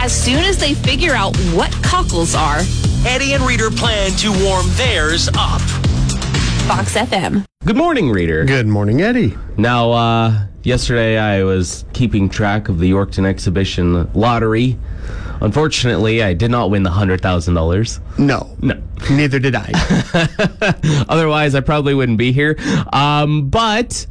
As soon as they figure out what cockles are, Eddie and Reader plan to warm theirs up. Fox FM. Good morning, reader. Good morning, Eddie. Now, uh, yesterday I was keeping track of the Yorkton Exhibition lottery. Unfortunately, I did not win the hundred thousand dollars. No, No. neither did I. Otherwise, I probably wouldn't be here. Um, but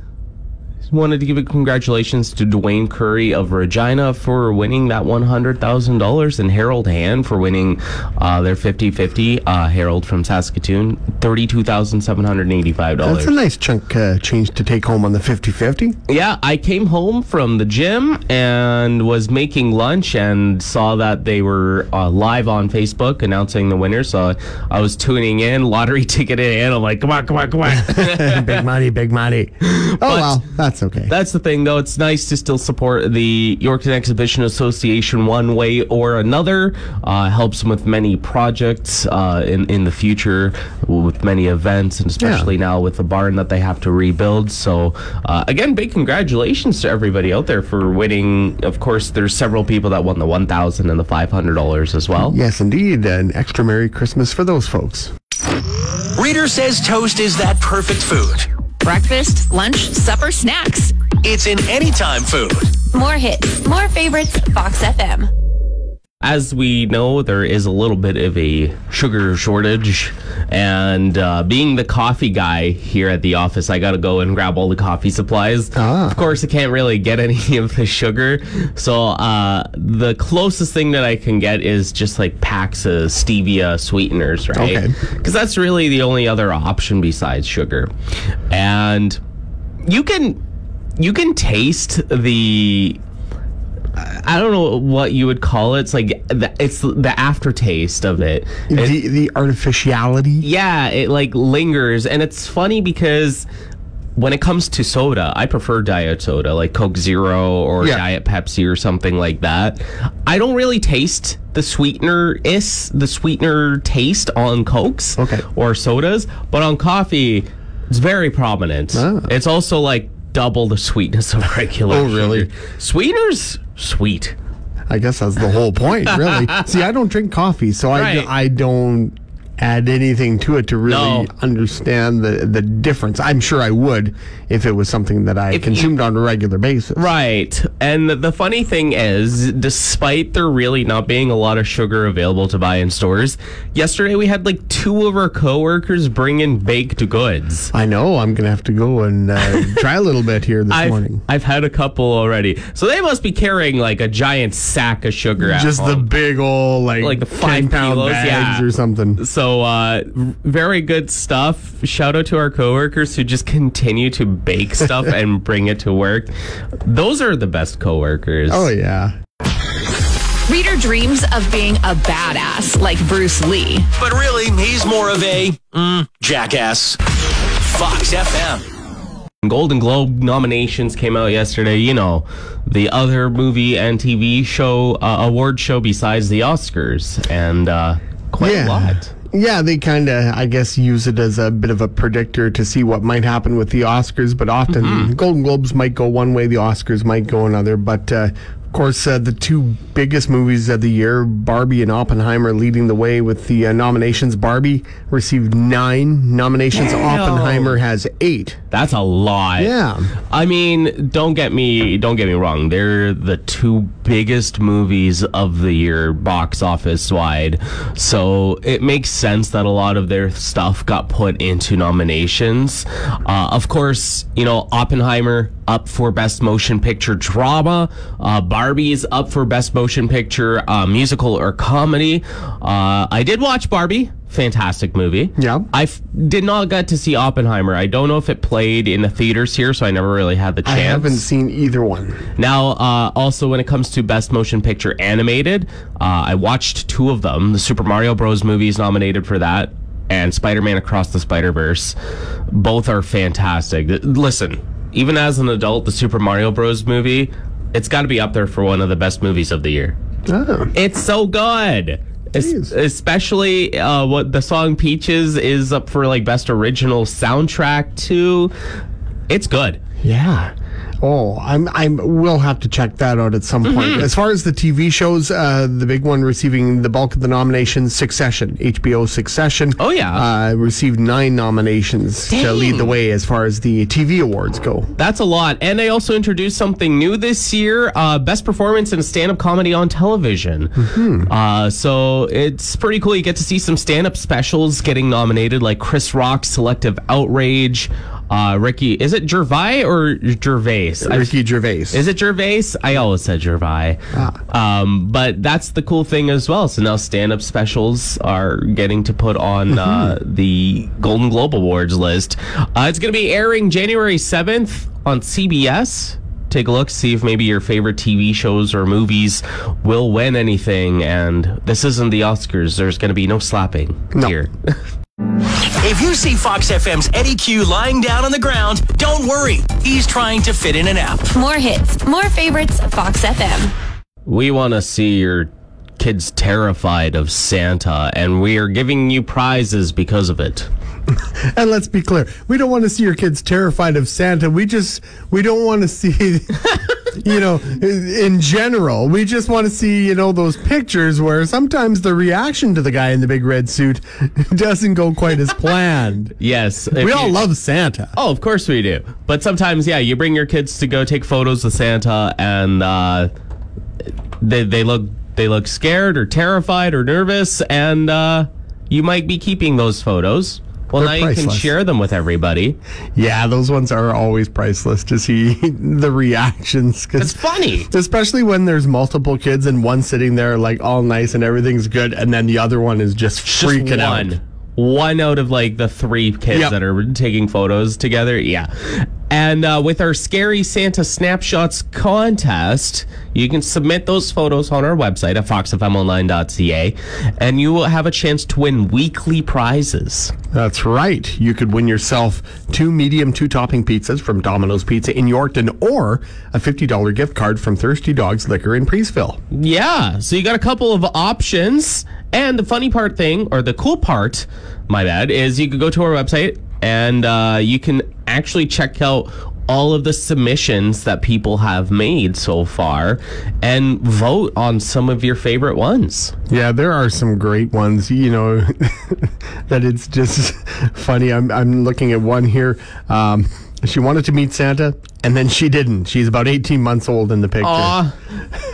wanted to give a congratulations to Dwayne Curry of Regina for winning that $100,000 and Harold Hand for winning uh, their 50-50. Uh, Harold from Saskatoon, $32,785. That's a nice chunk uh, change to take home on the 50-50. Yeah, I came home from the gym and was making lunch and saw that they were uh, live on Facebook announcing the winner. So I was tuning in, lottery ticket in. I'm like, come on, come on, come on. big money, big money. Oh, well, that's okay. That's the thing, though. It's nice to still support the Yorkton Exhibition Association one way or another. Uh, helps them with many projects uh, in in the future, with many events, and especially Yeah. now with the barn that they have to rebuild. So, uh, again, big congratulations to everybody out there for winning. Of course, there's several people that won the one thousand and the five hundred dollars as well. yes, indeed. An extra Merry Christmas for those folks. Reader says toast is that perfect food. Breakfast, lunch, supper, snacks. It's an anytime food. More hits, more favorites, Fox FM. As we know, there is a little bit of a sugar shortage. And uh, being the coffee guy here at the office, I got to go and grab all the coffee supplies. Ah. Of course, I can't really get any of the sugar. So uh, the closest thing that I can get is just like packs of stevia sweeteners, right? Okay. Because that's really the only other option besides sugar. And you can you can taste the I don't know what you would call it. It's like the, it's the aftertaste of it. It- the the artificiality. yeah, it like lingers, and it's funny because when it comes to soda, I prefer diet soda, like Coke Zero or Yeah. Diet Pepsi or something like that. I don't really taste the sweetener is the sweetener taste on Cokes Okay. or sodas, but on coffee, it's very prominent. Ah. It's also like double the sweetness of regular. Oh, really? sugar. Sweeteners, sweet. I guess that's the whole point, really. See, I don't drink coffee, so I, Right. do, I don't add anything to it to really No. understand the the difference. I'm sure I would if it was something that I If you- consumed on a regular basis. Right. And the, the funny thing is, despite there really not being a lot of sugar available to buy in stores, yesterday we had like two of our coworkers bring in baked goods. I know. I'm gonna have to go and uh, try a little bit here this I've, morning. I've had a couple already. So they must be carrying like a giant sack of sugar at Just the big old like, Like the five pound kilos, bags yeah. or something. So, uh, very good stuff. Shout out to our coworkers who just continue to bake stuff and bring it to work. Those are the best coworkers. Oh yeah. Reader dreams of being a badass like Bruce Lee. But really, he's more of a mm, jackass. Fox FM. Golden Globe nominations came out yesterday. You know, the other movie and TV show uh, award show besides the Oscars, and uh, quite a lot. Yeah, they kind of, I guess, use it as a bit of a predictor to see what might happen with the Oscars. But often, Mm-hmm. Golden Globes might go one way, the Oscars might go another. But uh, course, uh, the two biggest movies of the year, Barbie and Oppenheimer, leading the way with the uh, nominations. Barbie received nine nominations. Oppenheimer has eight. That's a lot. Yeah. I mean, don't get me don't get me wrong. They're the two biggest movies of the year box office wide. So it makes sense that a lot of their stuff got put into nominations. Uh, of course, you know, Oppenheimer up for best motion picture drama. Uh, Barbie's up for best motion picture uh, musical or comedy. Uh, I did watch Barbie. fantastic movie. Yeah. I f- did not get to see Oppenheimer. I don't know if it played in the theaters here, so I never really had the chance. I haven't seen either one. Now, uh, also when it comes to Best Motion Picture Animated, uh, I watched two of them. The Super Mario Bros. movie is nominated for that, and Spider-Man Across the Spider-Verse. Both are fantastic. Listen, even as an adult, the Super Mario Bros. movie, it's got to be up there for one of the best movies of the year. Oh. It's so good. Es- especially uh, what the song Peaches is up for like best original soundtrack too. It's good. Yeah. Oh, I'm I'm we'll have to check that out at some Mm-hmm. point. As far as the TV shows, uh, the big one receiving the bulk of the nominations, Succession, HBO Succession. Oh, yeah. uh, received nine nominations to lead the way as far as the TV awards go. That's a lot. And I also introduced something new this year uh, best performance in stand up comedy on television. Uh, so it's pretty cool. You get to see some stand up specials getting nominated, like Chris Rock's Selective Outrage. Uh, Ricky, is it Gervais or Gervais? Ricky Gervais. Is it Gervais? I always said Gervais. Um, but that's the cool thing as well. So now stand up specials are getting to put on uh, the Golden Globe Awards list. Uh, it's going to be airing January 7th on CBS. Take a look, see if maybe your favorite TV shows or movies will win anything. And this isn't the Oscars. There's going to be no slapping No. here. If you see Fox FM's Eddie Q lying down on the ground, don't worry. He's trying to fit in an app. More hits, more favorites, Fox FM. We want to see your kids terrified of Santa, and we are giving you prizes because of it. And let's be clear, we don't want to see your kids terrified of Santa. We just we don't want to see, you know, in general, we just want to see, you know, those pictures where sometimes the reaction to the guy in the big red suit doesn't go quite as planned. Yes. We all you- love Santa. Oh, of course we do. But sometimes, yeah, you bring your kids to go take photos with Santa, and uh, they they look they look scared or terrified or nervous, and uh, you might be keeping those photos. Well, They're now you can share them with everybody. Yeah, those ones are always priceless to see the reactions. 'cause- It's funny. Especially when there's multiple kids and one sitting there like all nice and everything's good, and then the other one is just Just freaking one. out. One out of like the three kids Yep. that are taking photos together. Yeah. And uh, with our Scary Santa Snapshots contest, you can submit those photos on our website at foxfmonline.ca and you will have a chance to win weekly prizes. That's right. You could win yourself two medium, two topping pizzas from Domino's Pizza in Yorkton or a $50 gift card from Thirsty Dogs Liquor in Preeceville. Yeah. So you got a couple of options. And the funny part thing, or the cool part, my bad, is you could go to our website and uh, you can actually check out all of the submissions that people have made so far and vote on some of your favorite ones. Yeah, there are some great ones, you know, that it's just funny. I'm, I'm looking at one here. Um, she wanted to meet Santa, and then she didn't. She's about 18 months old in the picture. Aw.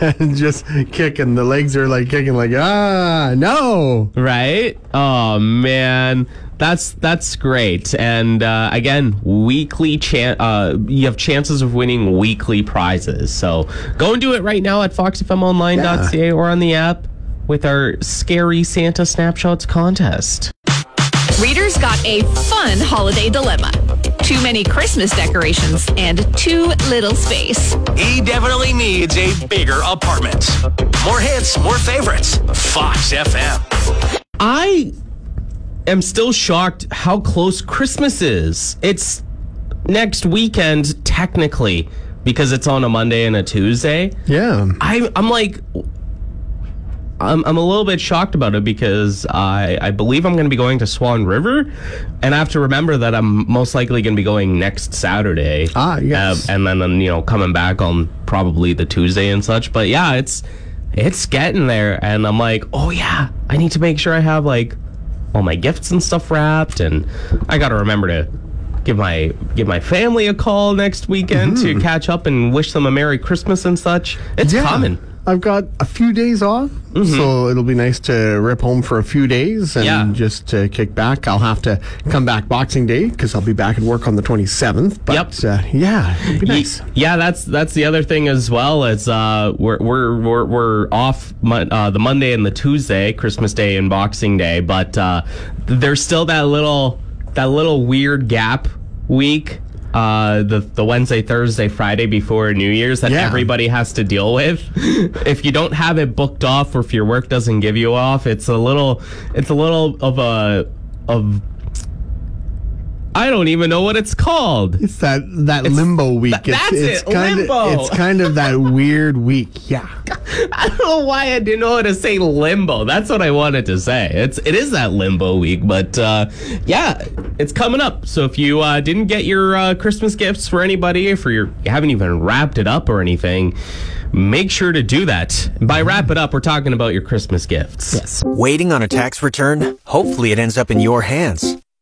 and just kicking. The legs are like kicking, like, ah, no. Right? Oh man, that's that's great. And uh, again, weekly chan- uh, you have chances of winning weekly prizes. So go and do it right now at foxfmonline.ca or on the app with our scary Santa snapshots contest. Readers got a fun holiday dilemma. Too many Christmas decorations and too little space. He definitely needs a bigger apartment. More hits, more favorites. Fox FM. I am still shocked how close Christmas is. It's next weekend technically because it's on a Monday and a Tuesday. Yeah. I, I'm like, I'm, I'm a little bit shocked about it because I, I believe I'm going to be going to Swan River, and I have to remember that I'm most likely going to be going next Saturday. Ah, yes. Uh, and then, then, you know, coming back on probably the Tuesday and such. But yeah, it's it's getting there, and I'm like, oh yeah, I need to make sure I have like all my gifts and stuff wrapped, and I got to remember to give my give my family a call next weekend to mm-hmm. catch up and wish them a Merry Christmas and such. It's Yeah. coming. I've got a few days off, so it'll be nice to rip home for a few days and Yeah. just to kick back. I'll have to come back Boxing Day because I'll be back at work on the 27th. But Yep. uh, yeah, nice. Yeah, that's that's the other thing as well. Is uh, we're we're we're, we're off mon- uh, the Monday and the Tuesday, Christmas Day and Boxing Day, but uh, there's still that little that little weird gap week. Uh, the the Wednesday, Thursday, Friday before New Year's that Yeah. everybody has to deal with. if you don't have it booked off, or if your work doesn't give you off, it's a little it's a little of a of I don't even know what it's called. It's that that limbo week. Th- that's it's, it, kind limbo. Of, it's kind of that weird week. Yeah. I don't know why I didn't know how to say limbo. That's what I wanted to say. It's it is that limbo week, but uh, yeah, it's coming up. So if you uh, didn't get your uh, Christmas gifts for anybody, if you're, you haven't even wrapped it up or anything, make sure to do that. By wrap it up, we're talking about your Christmas gifts. Yes. Waiting on a tax return? Hopefully it ends up in your hands.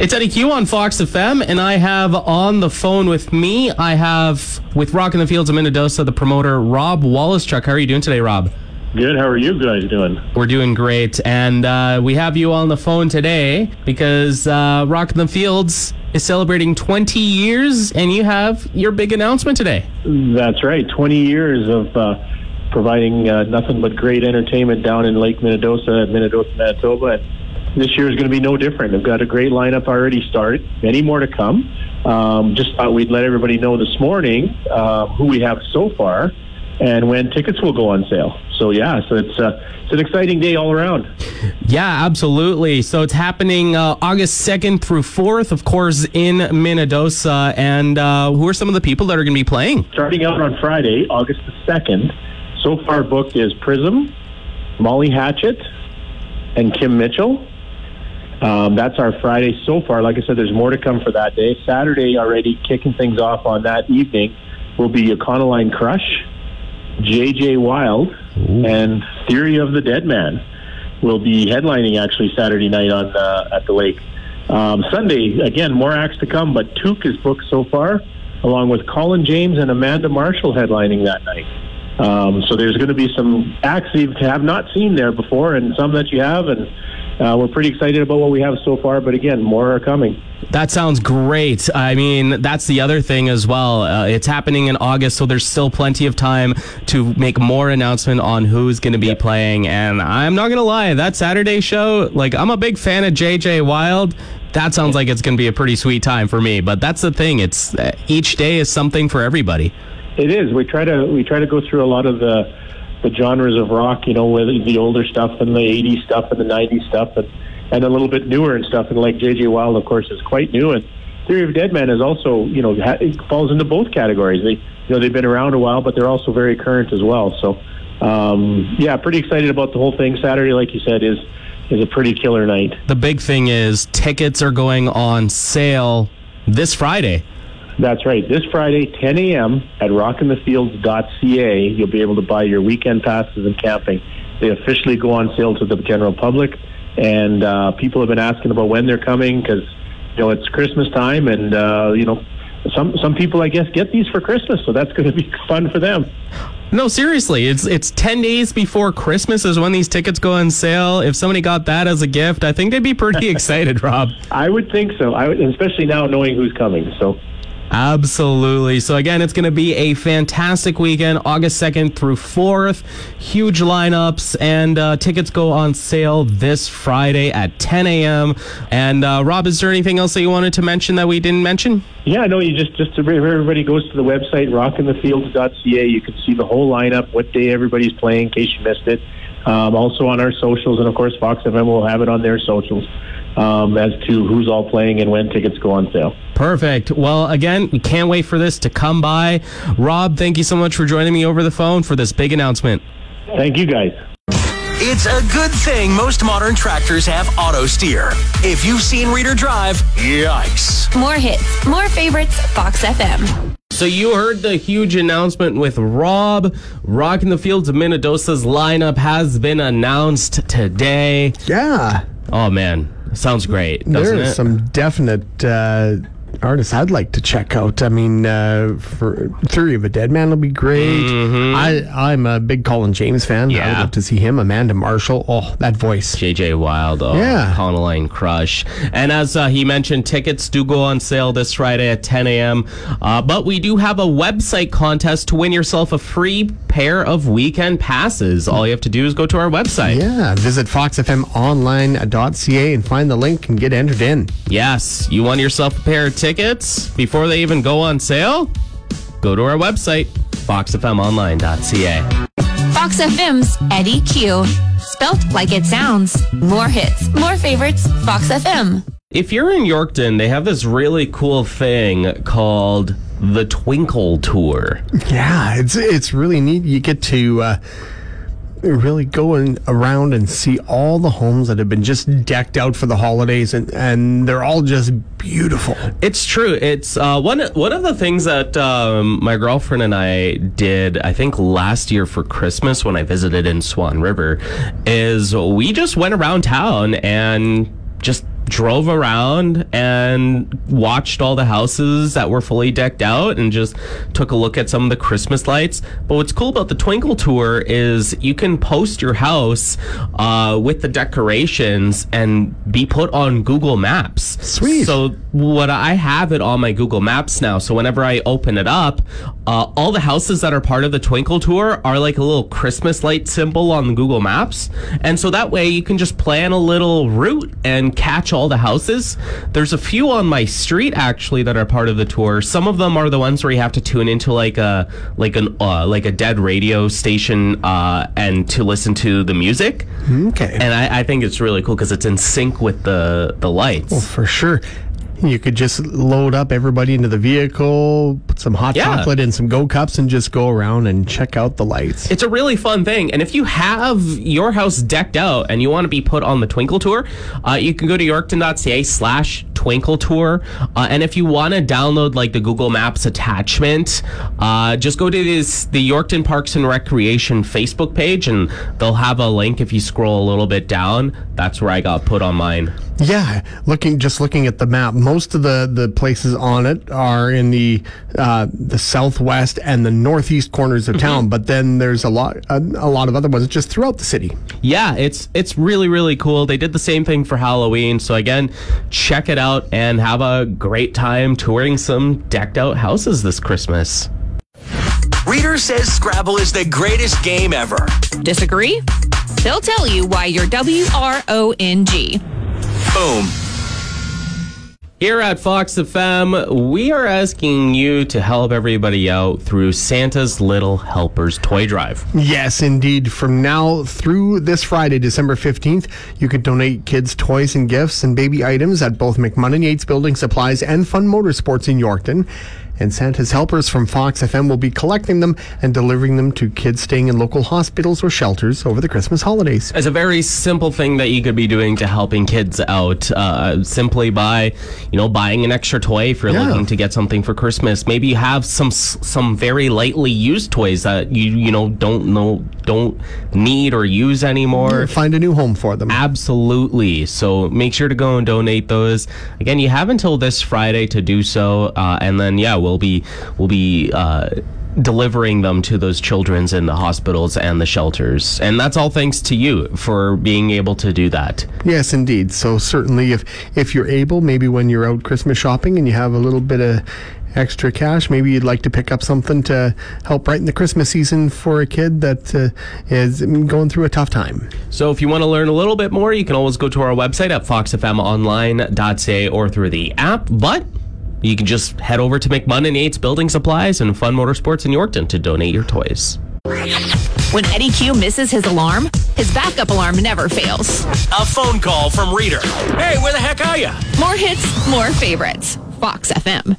It's Eddie Q on Fox FM, and I have on the phone with me, I have with Rockin' the Fields of Minnedosa, the promoter Rob Waloschuk. How are you doing today, Rob? Good. How are you guys doing? We're doing great, and uh, we have you on the phone today because uh, Rockin' the Fields is celebrating 20 years, and you have your big announcement today. That's right. 20 years of uh, providing uh, nothing but great entertainment down in Lake Minnedosa at Minnedosa, Manitoba. And this year is going to be no different. We've got a great lineup already started, many more to come. Um, just thought we'd let everybody know this morning uh, who we have so far and when tickets will go on sale. So, yeah, so it's, uh, it's an exciting day all around. Yeah, absolutely. So it's happening uh, August 2nd through 4th, of course, in Minnedosa. And uh, who are some of the people that are going to be playing? starting out on Friday, August the 2nd. So far booked is Prism, Molly Hatchet, and Kim Mitchell. Um, that's our Friday so far. Like I said, there's more to come for that day. Saturday, already kicking things off on that evening, will be Econoline Crush, JJ Wilde, and Theory of the Dead Man will be headlining actually Saturday night on uh, at the lake. Um, Sunday, again, more acts to come, but Toque is booked so far, along with Colin James and Amanda Marshall headlining that night. Um, so there's going to be some acts you have not seen there before, and some that you have, and uh, we're pretty excited about what we have so far. But again, more are coming. That sounds great. I mean, that's the other thing as well. Uh, it's happening in August, so there's still plenty of time to make more announcement on who's going to be playing. And I'm not going to lie, that Saturday show, like, I'm a big fan of JJ Wilde. That sounds like it's going to be a pretty sweet time for me. But that's the thing. It's uh, each day is something for everybody. It is. We try to we try to go through a lot of the the genres of rock. You know, with the older stuff and the '80s stuff and the '90s stuff, and and a little bit newer and stuff. And like J.J. Wilde, of course, is quite new. And Theory of Dead Man is also you know ha- it falls into both categories. They you know they've been around a while, but they're also very current as well. So um, yeah, pretty excited about the whole thing. Saturday, like you said, is is a pretty killer night. The big thing is tickets are going on sale this Friday. That's right. This Friday, 10 a.m. at rockinthefields.ca, you'll be able to buy your weekend passes and camping. They officially go on sale to the general public, and uh, people have been asking about when they're coming because you know it's Christmas time, and uh, you know some some people I guess get these for Christmas, so that's going to be fun for them. No, seriously, it's it's ten days before Christmas is when these tickets go on sale. If somebody got that as a gift, I think they'd be pretty excited, Rob. I would think so. I would, especially now knowing who's coming. So. Absolutely. So again, it's going to be a fantastic weekend, August 2nd through 4th. Huge lineups and uh, tickets go on sale this Friday at 10 a.m. And uh, Rob, is there anything else that you wanted to mention that we didn't mention? Yeah, no, you just just everybody goes to the website rockinthefields.ca, you can see the whole lineup, what day everybody's playing, in case you missed it. Um, also on our socials, and of course Fox FM will have it on their socials um, as to who's all playing and when tickets go on sale. Perfect. Well, again, we can't wait for this to come by. Rob, thank you so much for joining me over the phone for this big announcement. Thank you, guys. It's a good thing most modern tractors have auto steer. If you've seen Reader Drive, yikes. More hits, more favorites, Fox FM. So you heard the huge announcement with Rob. Rocking the Fields of Minnedosa's lineup has been announced today. Yeah. Oh man, sounds great, There are it? some definite uh, artists I'd like to check out. I mean, uh, for Theory of a Dead Man will be great. I, I'm a big Colin James fan. I would Mm-hmm. Yeah. love to see him. Amanda Marshall. Oh, that voice. JJ Wilde, oh, Yeah. Conaline Crush. And as uh, he mentioned, tickets do go on sale this Friday at 10 a.m. Uh, but we do have a website contest to win yourself a free pair of weekend passes. All you have to do is go to our website. Yeah, visit foxfmonline.ca and find the link and get entered in. Yes, you want yourself a pair of tickets before they even go on sale? Go to our website, foxfmonline.ca. Fox FM's Eddie Q. Spelt like it sounds. More hits, more favorites, Fox FM. If you're in Yorkton, they have this really cool thing called the Twinkle Tour. Yeah, it's it's really neat. You get to uh, really go in, around and see all the homes that have been just decked out for the holidays, and, and they're all just beautiful. It's true. It's uh, one one of the things that um, my girlfriend and I did. I think last year for Christmas when I visited in Swan River, is we just went around town and just drove around and watched all the houses that were fully decked out and just took a look at some of the Christmas lights. But what's cool about the Twinkle Tour is you can post your house uh, with the decorations and be put on Google Maps. Sweet. So what I have it on my Google Maps now. So whenever I open it up, uh, all the houses that are part of the Twinkle Tour are like a little Christmas light symbol on Google Maps, and so that way you can just plan a little route and catch all the houses. There's a few on my street actually that are part of the tour. Some of them are the ones where you have to tune into like a like an uh, like a dead radio station uh, and to listen to the music. Okay. And I, I think it's really cool because it's in sync with the the lights. Well, for sure. You could just load up everybody into the vehicle, put some hot Yeah. chocolate in some go cups, and just go around and check out the lights. It's a really fun thing. And if you have your house decked out and you want to be put on the Twinkle Tour, uh, you can go to yorkton.ca slash Twinkle Tour. Uh, and if you want to download like the Google Maps attachment, uh, just go to this, the Yorkton Parks and Recreation Facebook page and they'll have a link if you scroll a little bit down. That's where I got put on mine. Yeah, looking just looking at the map, most of the, the places on it are in the uh, the southwest and the northeast corners of Mm-hmm. town. But then there's a lot a, a lot of other ones just throughout the city. Yeah, it's it's really really cool. They did the same thing for Halloween. So again, check it out and have a great time touring some decked out houses this Christmas. Reader says Scrabble is the greatest game ever. Disagree? They'll tell you why you're W R O N G. Boom. Here at Fox FM, we are asking you to help everybody out through Santa's Little Helpers Toy Drive. Yes, indeed. From now through this Friday, December 15th, you can donate kids' toys and gifts and baby items at both McMunn and Yates Building Supplies and Fun Motorsports in Yorkton. And Santa's helpers from Fox FM will be collecting them and delivering them to kids staying in local hospitals or shelters over the Christmas holidays. It's a very simple thing that you could be doing to helping kids out, uh, simply by, you know, buying an extra toy if you're Yeah. looking to get something for Christmas. Maybe you have some some very lightly used toys that you you know don't know don't need or use anymore. Find a new home for them. Absolutely. So make sure to go and donate those. Again, you have until this Friday to do so, uh, and then yeah, we'll be we'll be. Uh, delivering them to those children's in the hospitals and the shelters and that's all thanks to you for being able to do that Yes, indeed. So certainly, if if you're able, maybe when you're out Christmas shopping and you have a little bit of extra cash, maybe you'd like to pick up something to help brighten the Christmas season for a kid that uh, is going through a tough time. so if you want to learn a little bit more you can always go to our website at foxfmonline.ca or through the app but you can just head over to McMunn and Yates Building Supplies and Fun Motorsports in Yorkton to donate your toys. When Eddie Q misses his alarm, his backup alarm never fails. A phone call from Reader. Hey, where the heck are you? More hits, more favorites. Fox FM.